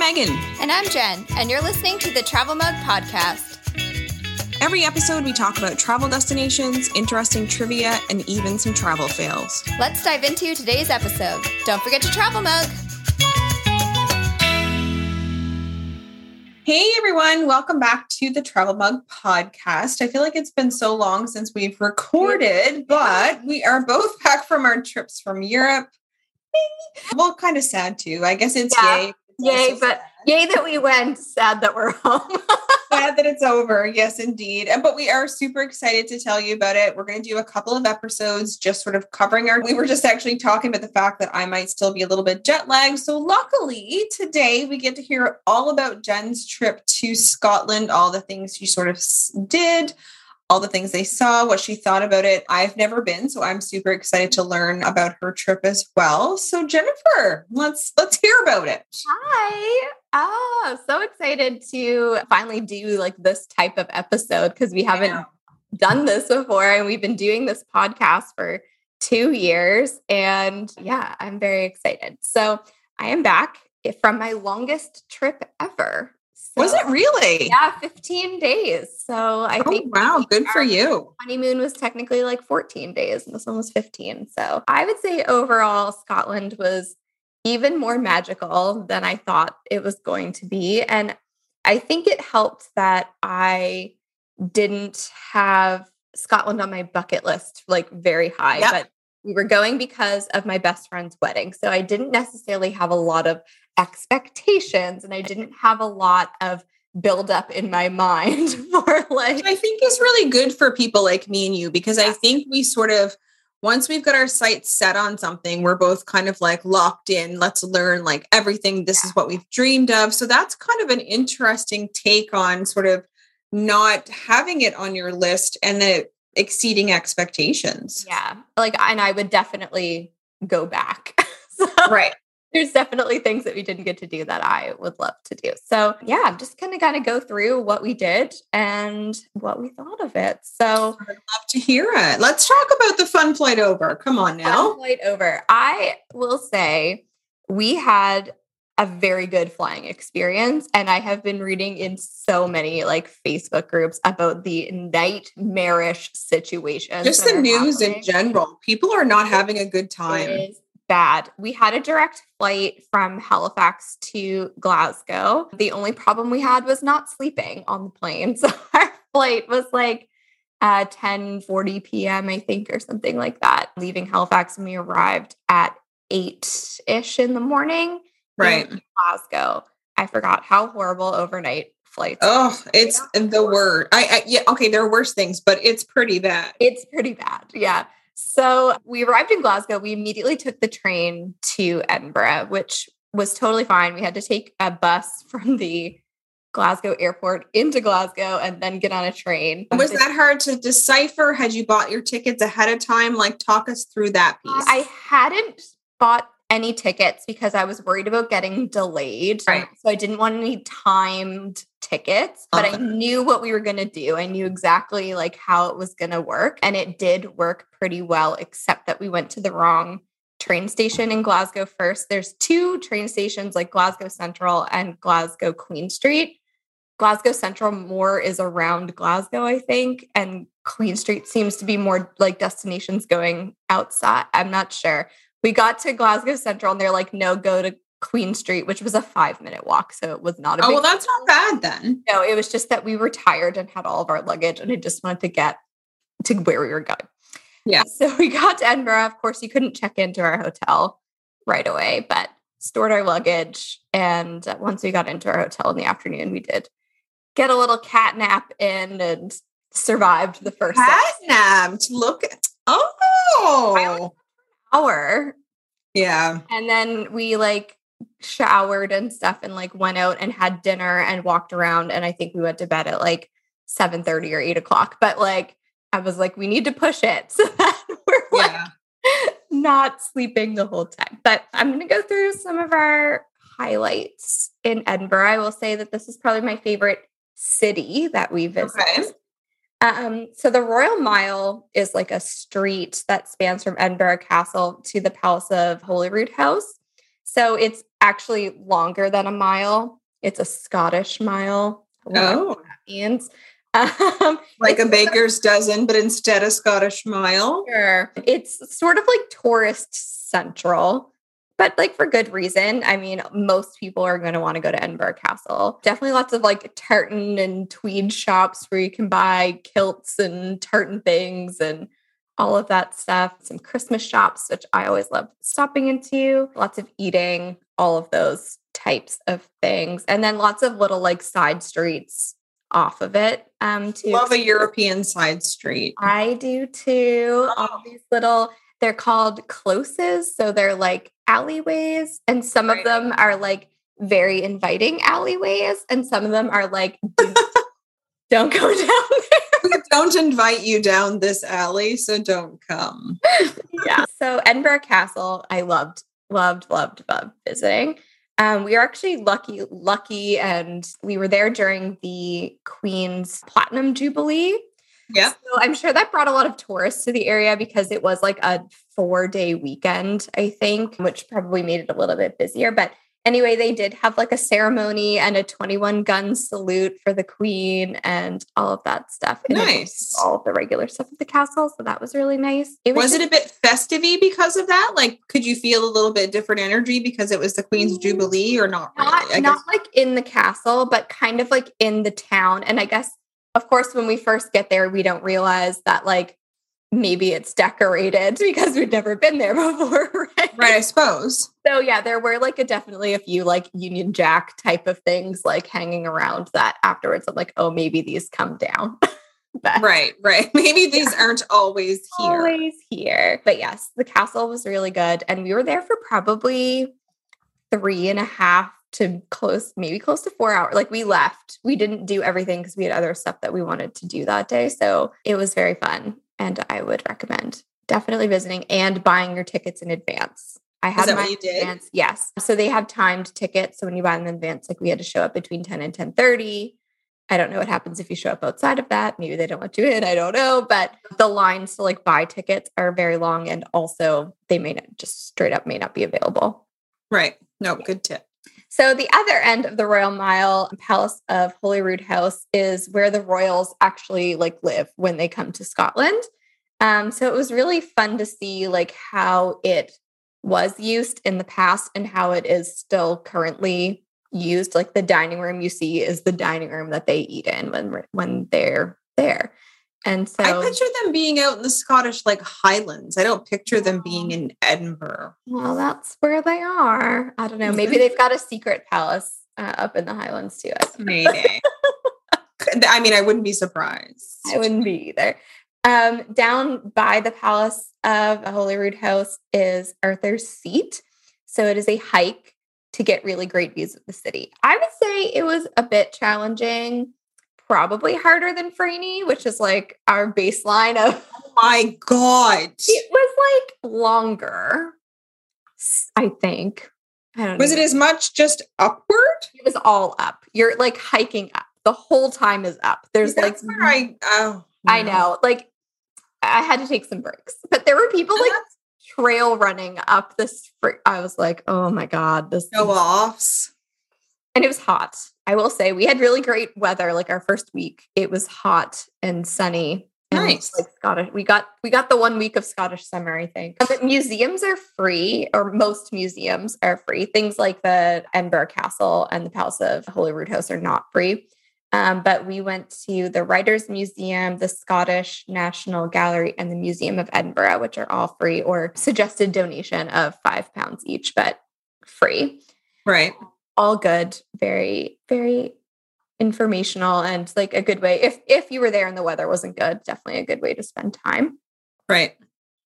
Megan. And I'm Jen, and you're listening to the Travel Mug Podcast. Every episode, we talk about travel destinations, interesting trivia, and even some travel fails. Let's dive into today's episode. Don't forget to travel mug. Hey everyone, welcome back to the Travel Mug podcast. I feel like it's been so long since we've recorded, but we are both back from our trips from Europe. Well, kind of sad too. I guess it's Yeah. yay. Yay, also but yay that we went. Sad that we're home. sad that it's over. Yes, indeed. And but we are super excited to tell you about it. We're going to do a couple of episodes just sort of covering our we were just actually talking about the fact that I might still be a little bit jet lagged. So luckily, today we get to hear all about Jen's trip to Scotland, all the things she sort of did, all the things they saw, what she thought about it. I've never been, so I'm super excited to learn about her trip as well. So Jennifer, let's let's hear about it. Hi. Oh, so excited to finally do like this type of episode because we haven't done this before and we've been doing this podcast for two years. And yeah, I'm very excited. So I am back from my longest trip ever. Was it really? Yeah, 15 days. So I Oh, think wow, good for you. honeymoon was technically like 14 days and this one was 15. So I would say overall, Scotland was even more magical than I thought it was going to be. And I think it helped that I didn't have Scotland on my bucket list like very high, Yep. but we were going because of my best friend's wedding. So I didn't necessarily have a lot of expectations and I didn't have a lot of buildup in my mind for like I think is really good for people like me and you because I think we sort of once we've got our sights set on something, we're both kind of like locked in. Let's learn like everything. This is what we've dreamed of. So that's kind of an interesting take on sort of not having it on your list and the exceeding expectations. Yeah. Like, and I would definitely go back. so Right. There's definitely things that we didn't get to do that I would love to do. So yeah, I'm just kind of going to go through what we did and what we thought of it. So I'd love to hear it. Let's talk about the fun flight over. Come on fun now. flight over. I will say we had a very good flying experience and I have been reading in so many like Facebook groups about the nightmarish situation. Just the news in general. People are not having a good time. Bad. We had a direct flight from Halifax to Glasgow. The only problem we had was not sleeping on the plane. So our flight was like uh 10 40 p.m. I think or something like that. Leaving Halifax and we arrived at 8-ish in the morning Right. in Glasgow. I forgot how horrible overnight flights. Oh, it's the word. I, I yeah, okay, there are worse things, but it's pretty bad. It's pretty bad. Yeah. So we arrived in Glasgow. We immediately took the train to Edinburgh, which was totally fine. We had to take a bus from the Glasgow airport into Glasgow and then get on a train. Was that hard to decipher? Had you bought your tickets ahead of time? Like, talk us through that piece. I hadn't bought any tickets because I was worried about getting delayed. Right. So I didn't want any timed tickets, but I knew what we were going to do. I knew exactly like how it was going to work and it did work pretty well except that we went to the wrong train station in Glasgow first. There's two train stations like Glasgow Central and Glasgow Queen Street. Glasgow Central more is around Glasgow, I think, and Queen Street seems to be more like destinations going outside. I'm not sure. We got to Glasgow Central and they're like, no, go to Queen Street, which was a five minute walk. So it was not a oh, well, that's not bad then. no, it was just that we were tired and had all of our luggage and I just wanted to get to where we were going. Yeah. So we got to Edinburgh. Of course, you couldn't check into our hotel right away, but stored our luggage. And once we got into our hotel in the afternoon, we did get a little cat nap in and survived the first Catnapped. Look. Oh, hour. Yeah. And then we like showered and stuff and like went out and had dinner and walked around. And I think we went to bed at like 7 30 or 8 o'clock. But like I was like, we need to push it so that we're like Yeah. not sleeping the whole time. But I'm gonna go through some of our highlights in Edinburgh. I will say that this is probably my favorite city that we visited. Okay. Um, so the Royal Mile is like a street that spans from Edinburgh Castle to the Palace of Holyrood House. So it's actually longer than a mile. It's a Scottish mile. Oh, that means. Um, like a baker's dozen, but instead a Scottish mile. Sure. It's sort of like tourist central, but like for good reason. I mean, most people are going to want to go to Edinburgh Castle. Definitely lots of like tartan and tweed shops where you can buy kilts and tartan things and all of that stuff. Some Christmas shops, which I always love stopping into. Lots of eating, all of those types of things. And then lots of little like side streets off of it. Um, to Love a European side street. I do too. Oh. All these little, they're called closes. So they're like alleyways, and some Right. of them are like very inviting alleyways, and some of them are like, "Do- don't go down We don't invite you down this alley, so don't come. yeah. So Edinburgh Castle, I loved, loved, loved, loved visiting. Um, we were actually lucky, lucky, and we were there during the Queen's Platinum Jubilee. Yeah. So I'm sure that brought a lot of tourists to the area because it was like a four day weekend, I think, which probably made it a little bit busier. But anyway, they did have like a ceremony and a 21 gun salute for the queen and all of that stuff. to Nice. All of the regular stuff at the castle. So that was really nice. It Was it just- a bit festive because of that? Like, could you feel a little bit different energy because it was the Queen's Mm, Jubilee or not not, I not like in the castle, but kind of like in the town. And I guess, of course, when we first get there, we don't realize that like maybe it's decorated because we've never been there before, right? right, I suppose. So yeah, there were like a definitely a few like Union Jack type of things like hanging around that afterwards. I'm like, oh, maybe these come down. but Right, right. Maybe these aren't always here. always here. But yes, the castle was really good. And we were there for probably three and a half to close, maybe close to four hours. Like we left. We didn't do everything because we had other stuff that we wanted to do that day. So it was very fun. And I would recommend definitely visiting and buying your tickets in advance. I had that my what you did? advance. Yes. So they have timed tickets. So when you buy them in advance, like we had to show up between 10 and 10 30. I don't know what happens if you show up outside of that. Maybe they don't let you in. I don't know. But the lines to like buy tickets are very long. And also they may not just straight up may not be available. Right. No, good tip. So the other end of the Royal Mile, Palace of Holyrood House, is where the royals actually like live when they come to Scotland. Um, so it was really fun to see like how it was used in the past and how it is still currently used. Like the dining room you see is the dining room that they eat in when when they're there. And so I picture them being out in the Scottish like Highlands. I don't picture them being in Edinburgh. well, that's where they are. I don't know. Maybe they've got a secret palace uh, up in the Highlands too. I Maybe. I mean, I wouldn't be surprised. I wouldn't be either. Um, down by the Palace of the Holyrood House is Arthur's Seat. So it is a hike to get really great views of the city. I would say it was a bit challenging, probably harder than Franey, which is like our baseline of oh My God. it was like longer, I think. I don't Was know. it as much just upward? It was all up. You're like hiking up. The whole time is up. There's like That's where I oh I know. Like I had to take some breaks, but there were people like trail running up this. Fr- I was like, oh my god, this. Show offs. And it was hot. I will say we had really great weather. Like our first week, it was hot and sunny. and, Nice. Like Scottish, we got we got the one week of Scottish summer. I think. But museums are free, or most museums are free. Things like the Edinburgh Castle and the Palace of Holyrood House are not free. Um, but we went to the Writers Museum, the Scottish National Gallery, and the Museum of Edinburgh, which are all free or suggested donation of five pounds each, but free. Right. All good, very, very informational and like a good way. If if you were there and the weather wasn't good, definitely a good way to spend time. Right.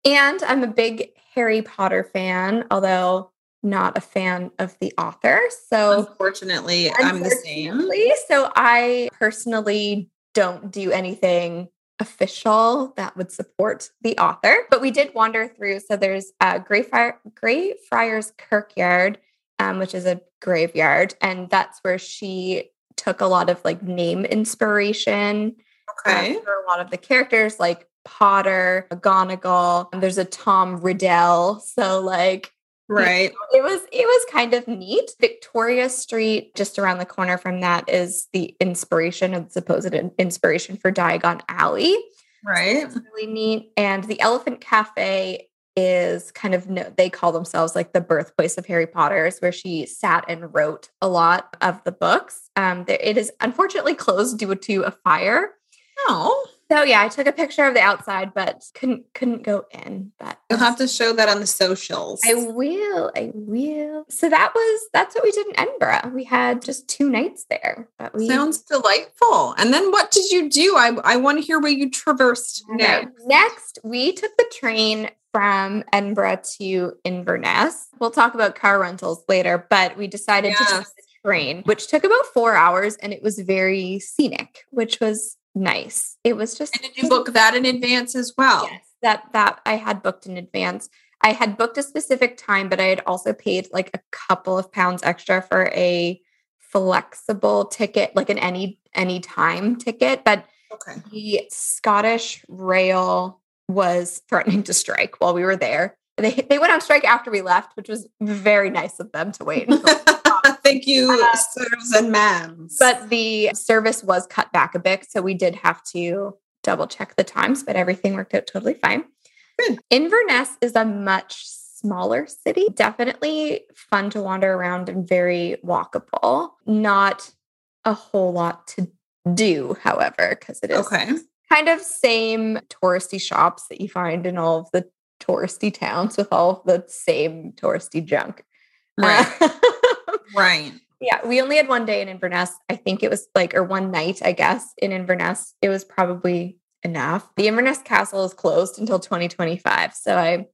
And I'm a big Harry Potter fan, although not a fan of the author. So Unfortunately, I'm the same. So I personally don't do anything official that would support the author, but we did wander through. So there's uh, Greyfriar, Greyfriars Kirkyard, um, which is a graveyard, and that's where she took a lot of like name inspiration uh, Okay. for a lot of the characters, like Potter, McGonagall. And there's a Tom Riddell. So like Right. It was it was kind of neat. Victoria Street, just around the corner from that, is the inspiration of the supposed inspiration for Diagon Alley. Right. It's really neat. And the Elephant Cafe is kind of no, they call themselves like the birthplace of Harry Potter's, where she sat and wrote a lot of the books. Um, there, it is unfortunately closed due to a fire. Oh. So yeah, I took a picture of the outside, but couldn't couldn't go in. But You'll have to show that on the socials. I will. I will. So that was that's what we did in Edinburgh. We had just two nights there. But we Sounds delightful. And then what did you do? I, I want to hear where you traversed next. Next, we took the train from Edinburgh to Inverness. We'll talk about car rentals later, but we decided to take Yes. the train, which took about four hours and it was very scenic, which was nice. It was just And did you book that in advance as well? Yes, that that I had booked in advance. I had booked a specific time, but I had also paid like a couple of pounds extra for a flexible ticket, like an any any time ticket. But Okay. the Scottish Rail was threatening to strike while we were there. They they went on strike after we left, which was very nice of them to wait. Thank you, Uh, sirs and ma'ams. but the service was cut back a bit. So we did have to double check the times, but everything worked out totally fine. Good. Inverness is a much smaller city. Definitely fun to wander around and very walkable. Not a whole lot to do, however, because it is okay. kind of same touristy shops that you find in all of the touristy towns with all of the same touristy junk. Right. Uh, right. yeah, we only had one day in Inverness. I think it was like, or one night, I guess, in Inverness. It was probably enough. The Inverness Castle is closed until 2025. So I,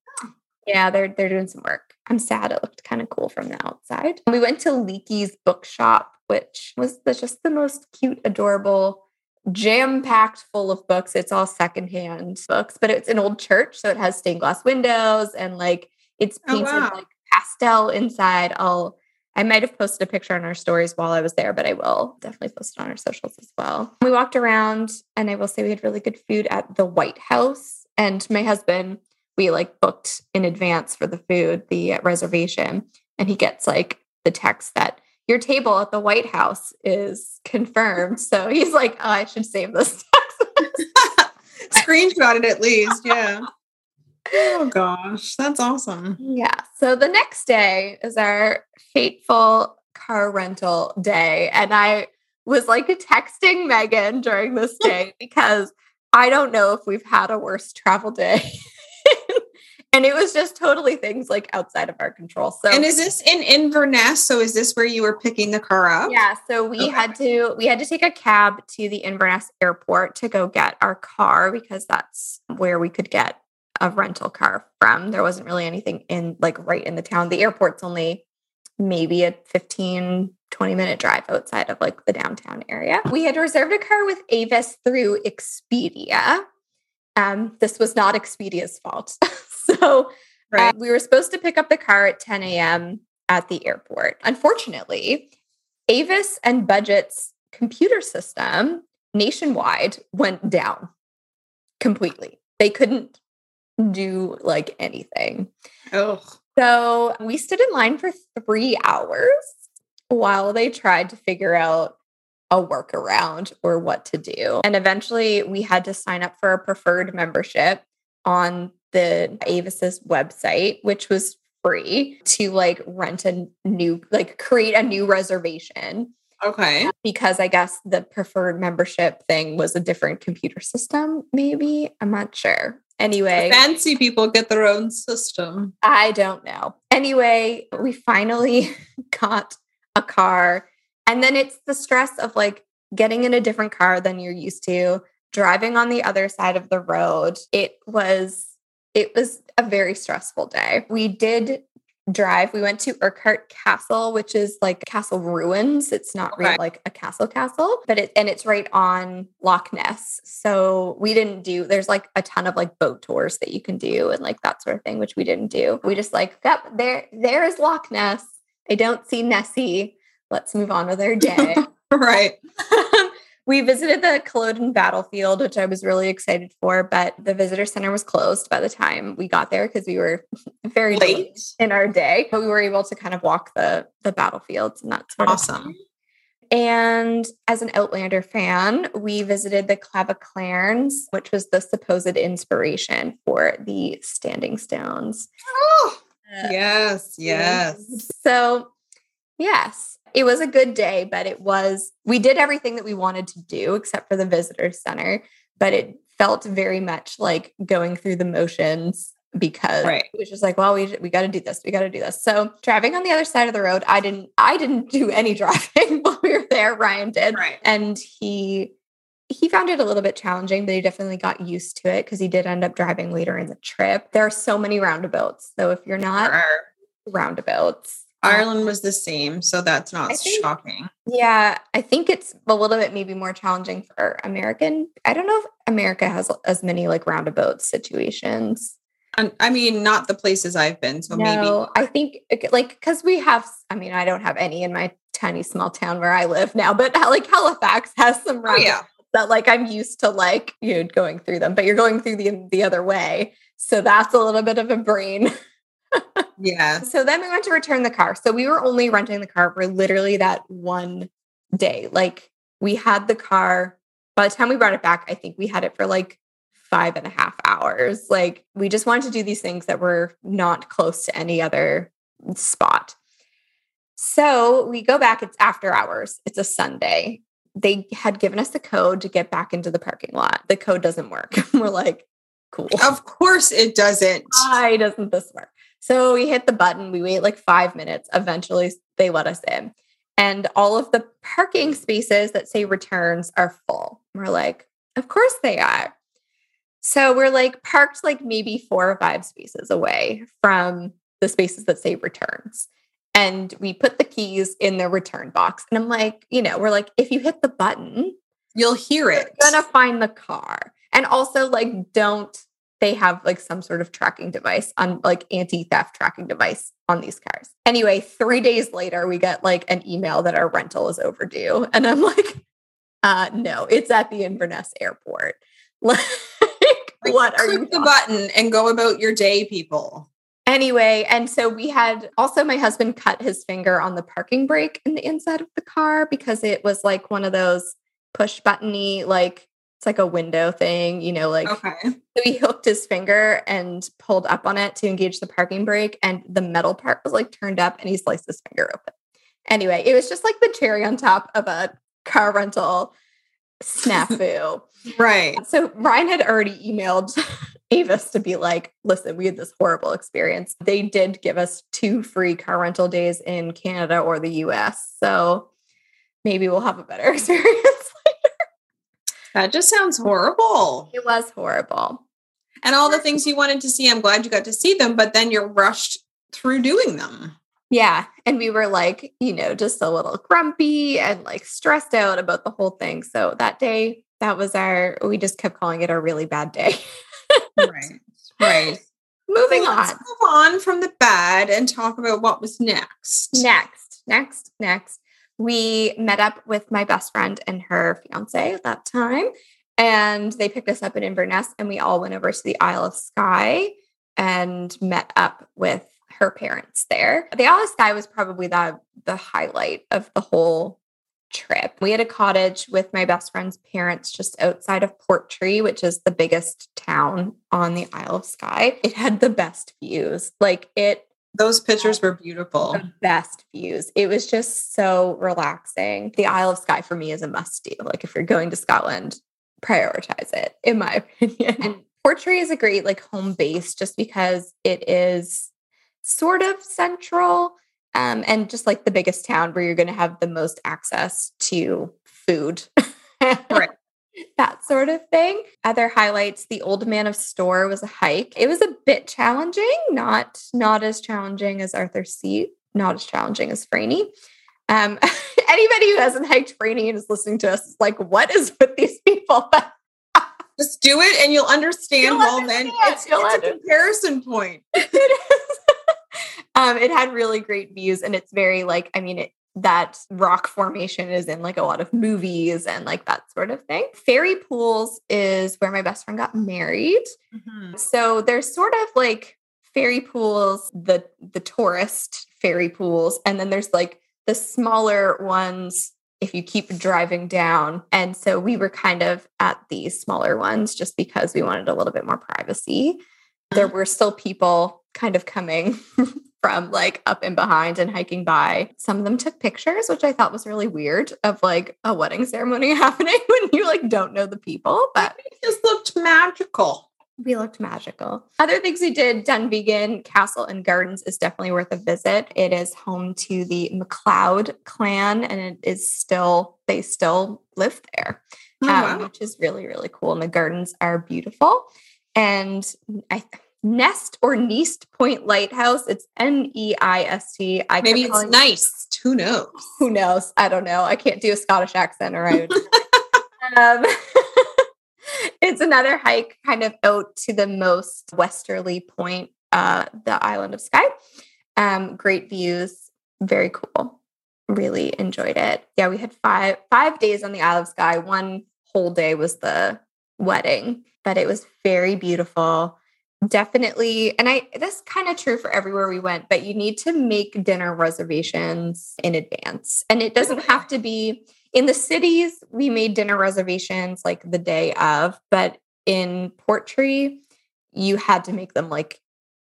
yeah, they're they're doing some work. I'm sad. It looked kind of cool from the outside. We went to Leakey's bookshop, which was the, just the most cute, adorable, jam packed full of books. It's all secondhand books, but it's an old church, so it has stained glass windows and like it's Oh, painted wow. like pastel inside. I'll I might have posted a picture on our stories while I was there, but I will definitely post it on our socials as well. We walked around and I will say we had really good food at the White House. And my husband, we like booked in advance for the food, the reservation. And he gets like the text that your table at the White House is confirmed. So he's like, oh, I should save this text. Screenshot it at least. Yeah. Oh gosh, that's awesome. Yeah. So the next day is our fateful car rental day. And I was like texting Megan during this day because I don't know if we've had a worse travel day. and it was just totally things like outside of our control. So And is this in Inverness? So is this where you were picking the car up? yeah, so we Okay. had to we had to take a cab to the Inverness airport to go get our car because that's where we could get a rental car from. There wasn't really anything in like right in the town. The airport's only maybe a 15 20 minute drive outside of like the downtown area. We had reserved a car with Avis through Expedia. Um, this was not Expedia's fault. so Right. uh, we were supposed to pick up the car at 10 a.m. at the airport. Unfortunately, Avis and Budget's computer system nationwide went down completely. They couldn't do like anything. oh. So we stood in line for three hours while they tried to figure out a workaround or what to do. And eventually we had to sign up for a preferred membership on the Avis's website, which was free to like rent a new, like create a new reservation Okay. because I guess the preferred membership thing was a different computer system, maybe. I'm not sure. Anyway. Fancy people get their own system. I don't know. Anyway, we finally got a car. And then it's the stress of like getting in a different car than you're used to, driving on the other side of the road. It was it was a very stressful day. We did drive. We went to Urquhart Castle, which is like castle ruins. It's not really like a castle castle, but it and it's right on Loch Ness. So we didn't do there's like a ton of like boat tours that you can do and like that sort of thing, which we didn't do. We just like, yep, there, there is Loch Ness. I don't see Nessie. Let's move on with our day. Right. we visited the Culloden battlefield, which I was really excited for, but the visitor center was closed by the time we got there because we were very late in our day. But we were able to kind of walk the the battlefields and that's awesome. And as an Outlander fan, we visited the Clava Cairns, which was the supposed inspiration for the Standing Stones. Oh, uh, yes, yes. So, yes, it was a good day, but it was, we did everything that we wanted to do except for the visitor center, but it felt very much like going through the motions because right. it was just like, well, we we got to do this, we got to do this. So driving on the other side of the road, I didn't I didn't do any driving while we were there. Ryan did, right. and he he found it a little bit challenging, but he definitely got used to it because he did end up driving later in the trip. There are so many roundabouts, so if you're not roundabouts. Um, Ireland was the same, so that's not think, shocking. Yeah, I think it's a little bit maybe more challenging for American. I don't know if America has as many like roundabout situations. I mean, not the places I've been. So no, maybe I think like because we have. I mean, I don't have any in my tiny small town where I live now, but like Halifax has some oh, yeah. that like I'm used to like you know going through them, but you're going through the the other way, so that's a little bit of a brain. yeah. So then we went to return the car. So we were only renting the car for literally that one day. Like we had the car. By the time we brought it back, I think we had it for like five and a half hours. Like we just wanted to do these things that were not close to any other spot. So we go back, it's after hours, it's a Sunday. They had given us the code to get back into the parking lot. The code doesn't work. We're like, cool. Of course it doesn't. Why doesn't this work? So we hit the button, we wait like five minutes. Eventually, they let us in. And all of the parking spaces that say returns are full. We're like, of course they are. So we're like parked like maybe four or five spaces away from the spaces that say returns. And we put the keys in the return box. And I'm like, you know, we're like, if you hit the button, you'll hear it. You're gonna find the car. And also, like, don't they have like some sort of tracking device on like anti-theft tracking device on these cars. Anyway, 3 days later we get like an email that our rental is overdue and I'm like uh no, it's at the Inverness airport. Like, what are you the button and go about your day, people? Anyway, and so we had also my husband cut his finger on the parking brake in the inside of the car because it was like one of those push buttony, like it's like a window thing, you know, like okay. so he hooked his finger and pulled up on it to engage the parking brake, and the metal part was like turned up and he sliced his finger open. Anyway, it was just like the cherry on top of a car rental snafu. right. So Ryan had already emailed Avis to be like, listen, we had this horrible experience. They did give us two free car rental days in Canada or the US. So maybe we'll have a better experience. That just sounds horrible. It was horrible. And all the things you wanted to see, I'm glad you got to see them, but then you're rushed through doing them. Yeah. And we were like, you know, just a little grumpy and like stressed out about the whole thing. So that day, that was our, we just kept calling it a really bad day. right. Right. Moving so on. Move on from the bad and talk about what was next. Next, next, next. We met up with my best friend and her fiance at that time. And they picked us up in Inverness and we all went over to the Isle of Skye and met up with her parents there. The Isle of Skye was probably the the highlight of the whole trip. We had a cottage with my best friend's parents just outside of Portree, which is the biggest town on the Isle of Skye. It had the best views. Like it those pictures were beautiful. The best views. It was just so relaxing. The Isle of Skye for me is a must do. Like if you're going to Scotland, prioritize it, in my opinion. And Portree is a great like home base just because it is sort of central um, and just like the biggest town where you're going to have the most access to food. right. That sort of thing. Other highlights: the Old Man of Storr was a hike. It was a bit challenging, not not as challenging as Arthur's Seat, not as challenging as Franey. Um, anybody who hasn't hiked Franey and is listening to us is like, what is with these people? Just do it and you'll understand. You'll well, understand. then it's, it's a comparison point. it is. um, it had really great views, and it's very like, I mean, it that rock formation is in like a lot of movies and like that sort of thing. Fairy pools is where my best friend got married. Mm-hmm. So there's sort of like fairy pools, the the tourist fairy pools, and then there's like the smaller ones if you keep driving down. And so we were kind of at these smaller ones just because we wanted a little bit more privacy. There were still people kind of coming from like up and behind and hiking by. Some of them took pictures, which I thought was really weird of like a wedding ceremony happening when you like don't know the people, but It just looked magical. we looked magical. Other things we did, Dunvegan Castle and Gardens is definitely worth a visit. It is home to the MacLeod clan and it is still, they still live there, Oh, um, wow. which is really, really cool. And the gardens are beautiful. And I Nest or Neist Point Lighthouse, it's N E I S T. Maybe it's calling- nice. Who knows? who knows? I don't know. I can't do a Scottish accent or I um, it's another hike kind of out to the most westerly point, uh, the island of Skye. Um, great views, very cool. Really enjoyed it. Yeah, we had five five days on the Isle of Skye. One whole day was the wedding, but it was very beautiful definitely and i that's kind of true for everywhere we went but you need to make dinner reservations in advance and it doesn't have to be in the cities we made dinner reservations like the day of but in portree you had to make them like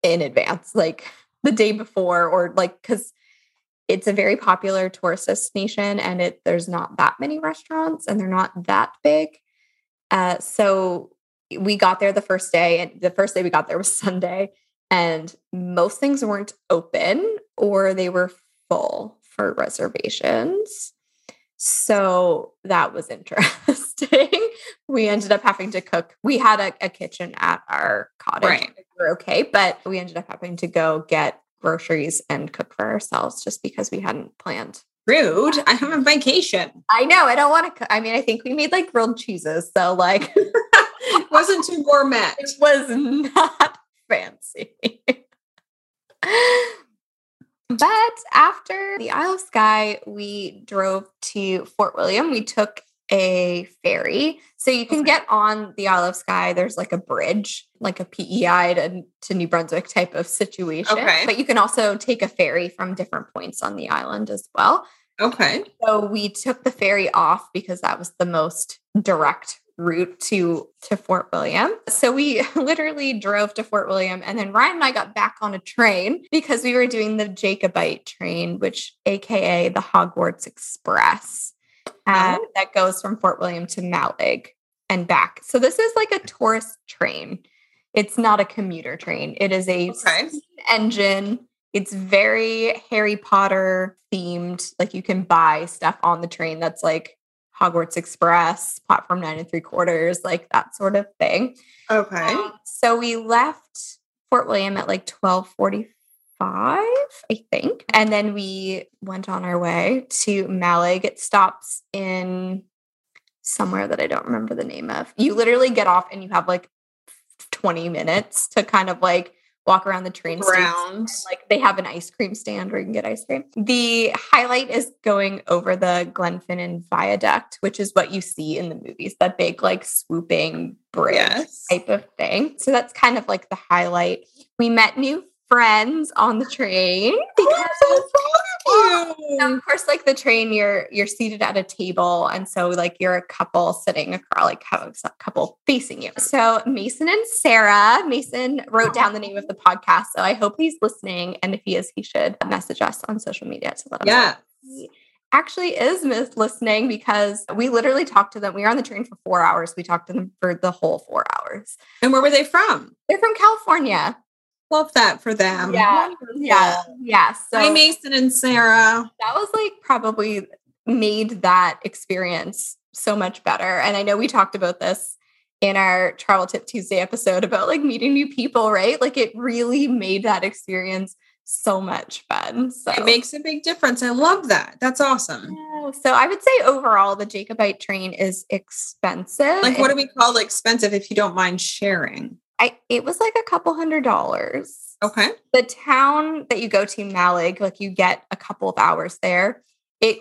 in advance like the day before or like because it's a very popular tourist destination and it there's not that many restaurants and they're not that big uh, so we got there the first day and the first day we got there was sunday and most things weren't open or they were full for reservations. So that was interesting. We ended up having to cook. We had a, a kitchen at our cottage. Right. we were okay but we ended up having to go get groceries and cook for ourselves just because we hadn't planned. Rude. I have a vacation. i know. I don't want to i mean i think we made like grilled cheeses so like It wasn't too gourmet. It was not fancy. but after the Isle of Skye, we drove to Fort William. We took a ferry. So you can get on the Isle of Skye. There's like a bridge, like a PEI to, to New Brunswick type of situation. Okay. But you can also take a ferry from different points on the island as well. Okay. So we took the ferry off because that was the most direct route to to Fort William. So we literally drove to Fort William and then Ryan and I got back on a train because we were doing the Jacobite train, which aka the Hogwarts Express. uh, Oh. that goes from Fort William to Mallaig and back. So this is like a tourist train. It's not a commuter train. It is a Okay. engine. It's very Harry Potter themed. Like you can buy stuff on the train that's like Hogwarts Express, platform nine and three quarters, like that sort of thing. Okay. Um, so we left Fort William at like 1245, I think. And then we went on our way to Mallaig. It stops in somewhere that I don't remember the name of. You literally get off and you have like 20 minutes to kind of like walk around the train station like they have an ice cream stand where you can get ice cream. The highlight is going over the Glenfinnan Viaduct, which is what you see in the movies, that big like swooping bridge Yes. type of thing. So that's kind of like the highlight. We met new friends on the train because Oh, so of course, like the train, you're you're seated at a table, and so like you're a couple sitting across, like have a couple facing you. So Mason and Sarah, Mason wrote down the name of the podcast, so I hope he's listening, and if he is, he should message us on social media to let him know Yeah. he actually is mis- listening because we literally talked to them. We were on the train for four hours. We talked to them for the whole four hours. And where were they from? They're from California. Love that for them. Yeah. Wonderful. Yeah, yeah. So Hi, Mason and Sarah. that was like probably made that experience so much better. And I know we talked about this in our Travel Tip Tuesday episode about like meeting new people, right? Like it really made that experience so much fun. So It makes a big difference. I love that. That's awesome. Yeah. so I would say overall the Jacobite train is expensive. Like, what do we call expensive if you don't mind sharing? I it was like a couple hundred dollars. Okay. the town that you go to, Mallaig, like you get a couple of hours there. it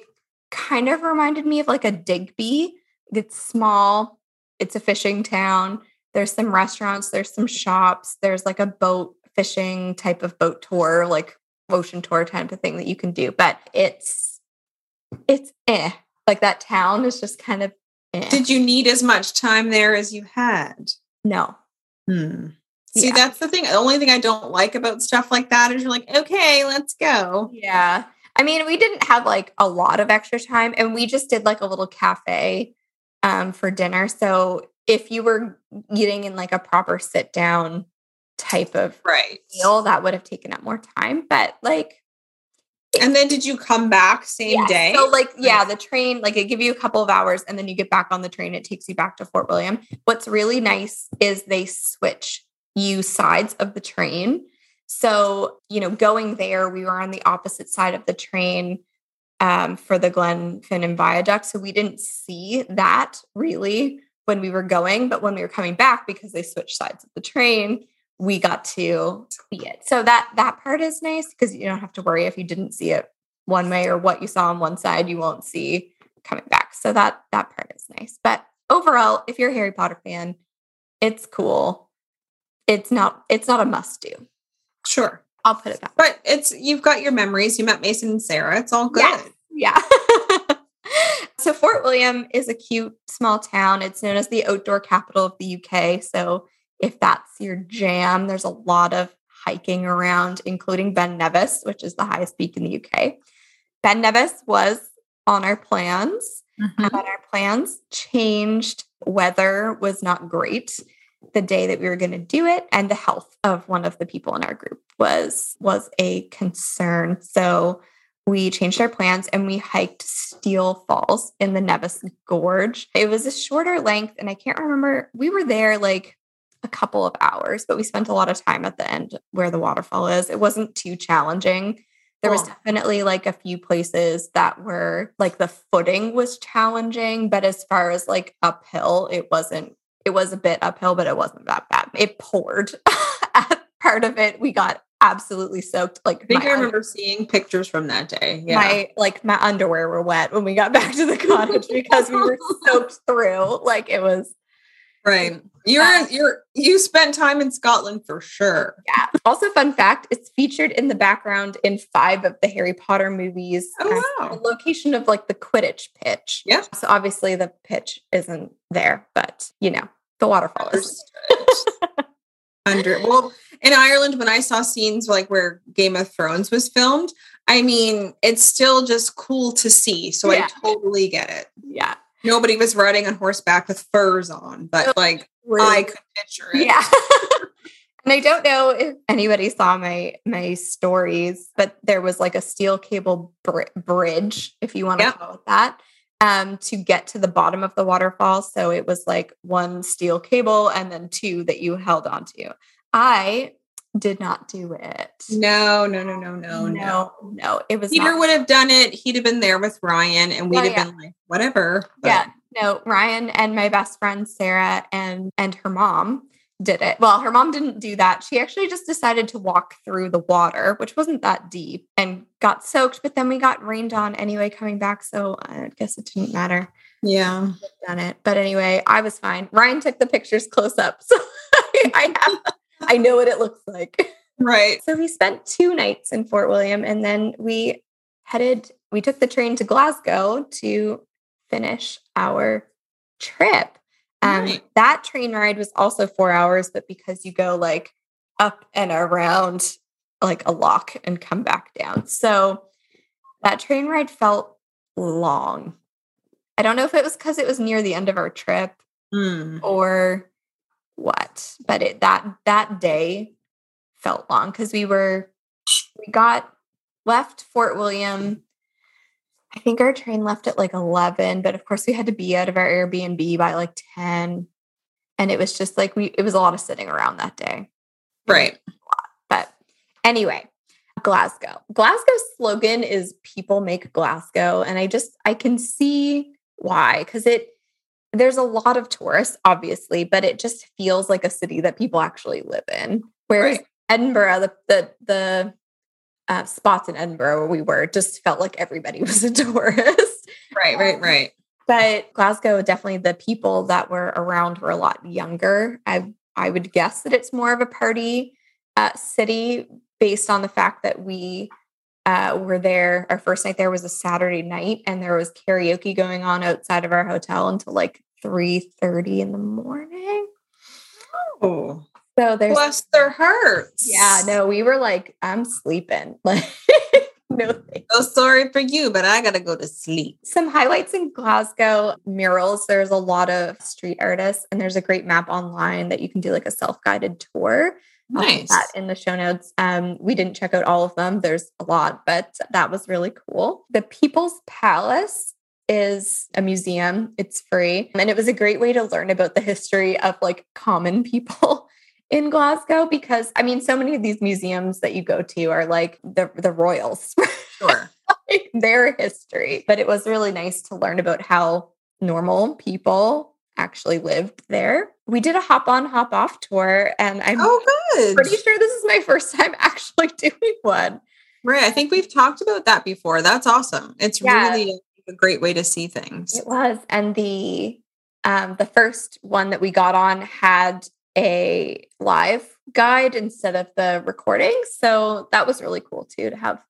kind of reminded me of like a Digby. It's small, it's a fishing town. There's some restaurants, there's some shops, there's like a boat fishing type of boat tour, like ocean tour type of thing that you can do. But it's it's eh. Like that town is just kind of eh. Did you need as much time there as you had? no. Hmm. See, Yeah. that's the thing. The only thing I don't like about stuff like that is you're like, okay, let's go. Yeah. I mean, we didn't have like a lot of extra time and we just did like a little cafe um for dinner. So if you were eating in like a proper sit down type of Right. meal, that would have taken up more time. But like And then did you come back same yeah, day? So like yeah, the train like it give you a couple of hours and then you get back on the train. It takes you back to Fort William. What's really nice is they switch you sides of the train. So, you know, going there, we were on the opposite side of the train um, for the Glenfinnan Viaduct. So we didn't see that really when we were going, but when we were coming back, because they switched sides of the train, we got to see it. So that that part is nice because you don't have to worry if you didn't see it one way or what you saw on one side, you won't see coming back. So that that part is nice. But overall, if you're a Harry Potter fan, it's cool. It's not it's not a must do. sure. I'll put it that way. But it's you've got your memories. You met Mason and Sarah. It's all good. Yes. Yeah. so Fort William is a cute small town. It's known as the outdoor capital of the UK. So if that's your jam, there's a lot of hiking around, including Ben Nevis, which is the highest peak in the UK. Ben Nevis was on our plans, Mhm. but our plans changed. Weather was not great the day that we were going to do it and the health of one of the people in our group was was a concern so we changed our plans and we hiked Steall Falls in the Nevis Gorge. It was a shorter length, and I can't remember. We were there like a couple of hours, but we spent a lot of time at the end where the waterfall is. It wasn't too challenging. There was oh. definitely like a few places that were like the footing was challenging, but as far as like uphill, it wasn't. It was a bit uphill, but it wasn't that bad. It poured. At part of it, we got absolutely soaked. Like I think I under- remember seeing pictures from that day. Yeah. my like my underwear were wet when we got back to the cottage because we were soaked through. Like it was right. You're Uh, you're you spent time in Scotland for sure. yeah. Also, fun fact: it's featured in the background in five of the Harry Potter movies. Oh, wow. the location of like the Quidditch pitch. Yeah. So obviously the pitch isn't there, but you know the waterfall is. Under well, in Ireland, when I saw scenes like where Game of Thrones was filmed, I mean, it's still just cool to see. So Yeah. I totally get it. Yeah. Nobody was riding on horseback with furs on, but like I could picture it. Yeah. and I don't know if anybody saw my my stories, but there was like a steel cable br- bridge, if you want to Yep. call it that, um, to get to the bottom of the waterfall. So it was like one steel cable and then two that you held onto. I did not do it. No, no, no, no, no, no. no. It was Peter not- would have done it. He'd have been there with Ryan, and we'd Oh, have yeah. been like, whatever. But yeah no ryan and my best friend sarah and and her mom did it well her mom didn't do that she actually just decided to walk through the water which wasn't that deep and got soaked but then we got rained on anyway coming back so i guess it didn't matter yeah. done it but anyway i was fine ryan took the pictures close up so i have i know what it looks like Right. so we spent two nights in Fort William and then we headed, we took the train to Glasgow to finish our trip. Um, Nice. That train ride was also four hours, but because you go like up and around like a lock and come back down. So that train ride felt long. I don't know if it was because it was near the end of our trip Mm. or what but it that that day felt long because we were we got left fort william. I think our train left at like 11 but of course we had to be out of our airbnb by like 10 and it was just like we it was a lot of sitting around that day. Right. but anyway glasgow. Glasgow's slogan is people make glasgow and i just i can see why because it there's a lot of tourists obviously but it just feels like a city that people actually live in whereas Right. edinburgh the the the uh, spots in Edinburgh where we were just felt like everybody was a tourist. Right, right, right. But Glasgow, definitely the people that were around were a lot younger. I I would guess that it's more of a party uh, city based on the fact that we uh, were there. Our first night there was a Saturday night, and there was karaoke going on outside of our hotel until like three thirty in the morning. Oh, So there's bless their hearts. yeah, no, we were like, I'm sleeping. Like, no thanks. So sorry for you, but I gotta go to sleep. Some highlights in Glasgow murals. There's a lot of street artists, and there's a great map online that you can do like a self guided tour. Nice. that in the show notes. Um, we didn't check out all of them. There's a lot, but that was really cool. The People's Palace is a museum. It's free. And it was a great way to learn about the history of like common people in Glasgow because I mean, so many of these museums that you go to are like the the royals, Sure. like their history. But it was really nice to learn about how normal people actually lived there. We did a hop on, hop off tour, and I'm Oh, good. pretty sure this is my first time actually doing one. Right. I think we've talked about that before. That's awesome. It's Yeah. really a great way to see things. It was, and the um, the first one that we got on had a live guide instead of the recording, so that was really cool too to have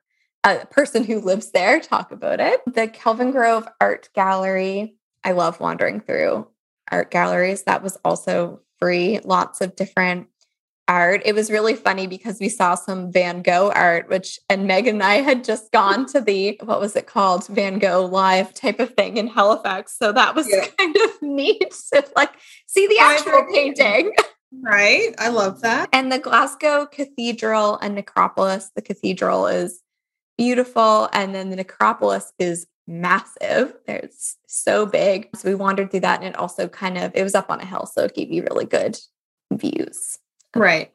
a person who lives there talk about it. The Kelvingrove Art Gallery. I love wandering through art galleries. That was also free. Lots of different art. It was really funny because we saw some Van Gogh art, which and Megan and I had just gone to the what was it called? Van Gogh live type of thing in Halifax. So that was Yeah. kind of neat to like see the actual painting. Right. I love that. And the Glasgow Cathedral and Necropolis. The cathedral is beautiful, and then the necropolis is massive. It's so big. So we wandered through that, and it also kind of it was up on a hill, so it gave you really good views. Right.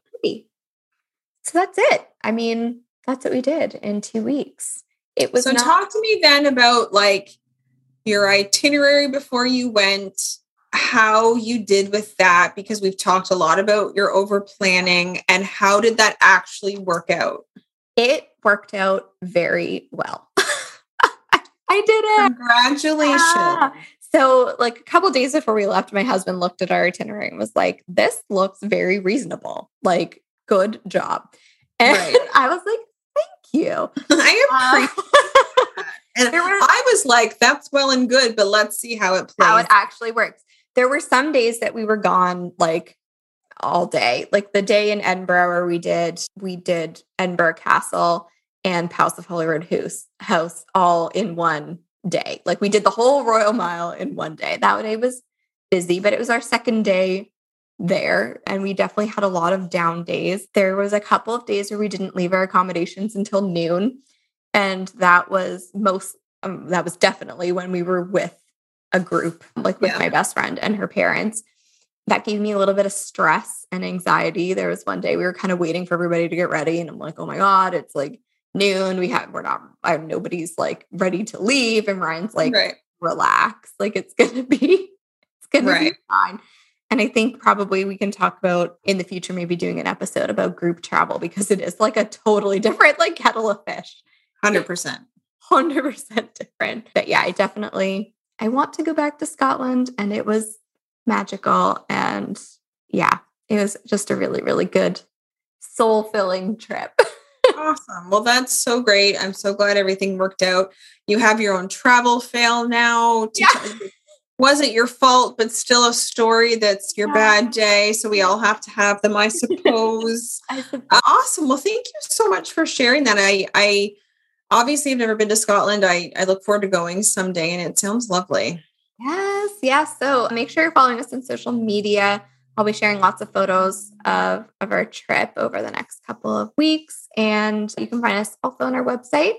So that's it. I mean, that's what we did in two weeks. It was so not, talk to me then about like your itinerary before you went, how you did with that, because we've talked a lot about your over planning and how did that actually work out? it worked out very well. I did it. Congratulations. Ah. So, like a couple days before we left, my husband looked at our itinerary and was like, "This looks very reasonable. Like, good job." And Right. I was like, "Thank you." I appreciate Uh, And were- I was like, that's well and good, but let's see how it plays. how it actually works. There were some days that we were gone like all day. Like the day in Edinburgh where we did we did Edinburgh Castle and House of Holyrood House house all in one day. Like we did the whole Royal Mile in one day. That day was busy, but it was our second day there and we definitely had a lot of down days. There was a couple of days where we didn't leave our accommodations until noon and that was most um, that was definitely when we were with a group like with Yeah. my best friend and her parents that gave me a little bit of stress and anxiety there was one day we were kind of waiting for everybody to get ready and i'm like oh my god it's like noon we have we're not I, nobody's like ready to leave and ryan's like right. relax like it's gonna be it's gonna Right. be fine and i think probably we can talk about in the future maybe doing an episode about group travel because it is like a totally different like kettle of fish 100%. 100% different. But yeah, I definitely I want to go back to Scotland and it was magical and yeah, it was just a really really good soul-filling trip. awesome. Well, that's so great. I'm so glad everything worked out. You have your own travel fail now. Yeah. tell- wasn't your fault, but still a story that's your Yeah. bad day. So we all have to have them, I suppose. awesome. Well, thank you so much for sharing that. I, I obviously have never been to Scotland. I, I look forward to going someday, and it sounds lovely. Yes, yes. So make sure you're following us on social media. I'll be sharing lots of photos of, of our trip over the next couple of weeks. And you can find us also on our website,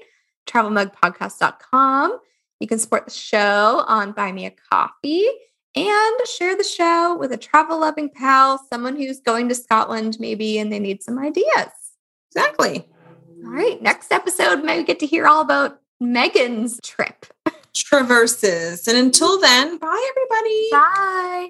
travelmugpodcast.com. You can support the show on Buy Me a Coffee and share the show with a travel loving pal, someone who's going to Scotland maybe and they need some ideas. Exactly. All right, next episode, maybe get to hear all about Megan's trip. Traverses. And until then, bye, everybody. Bye.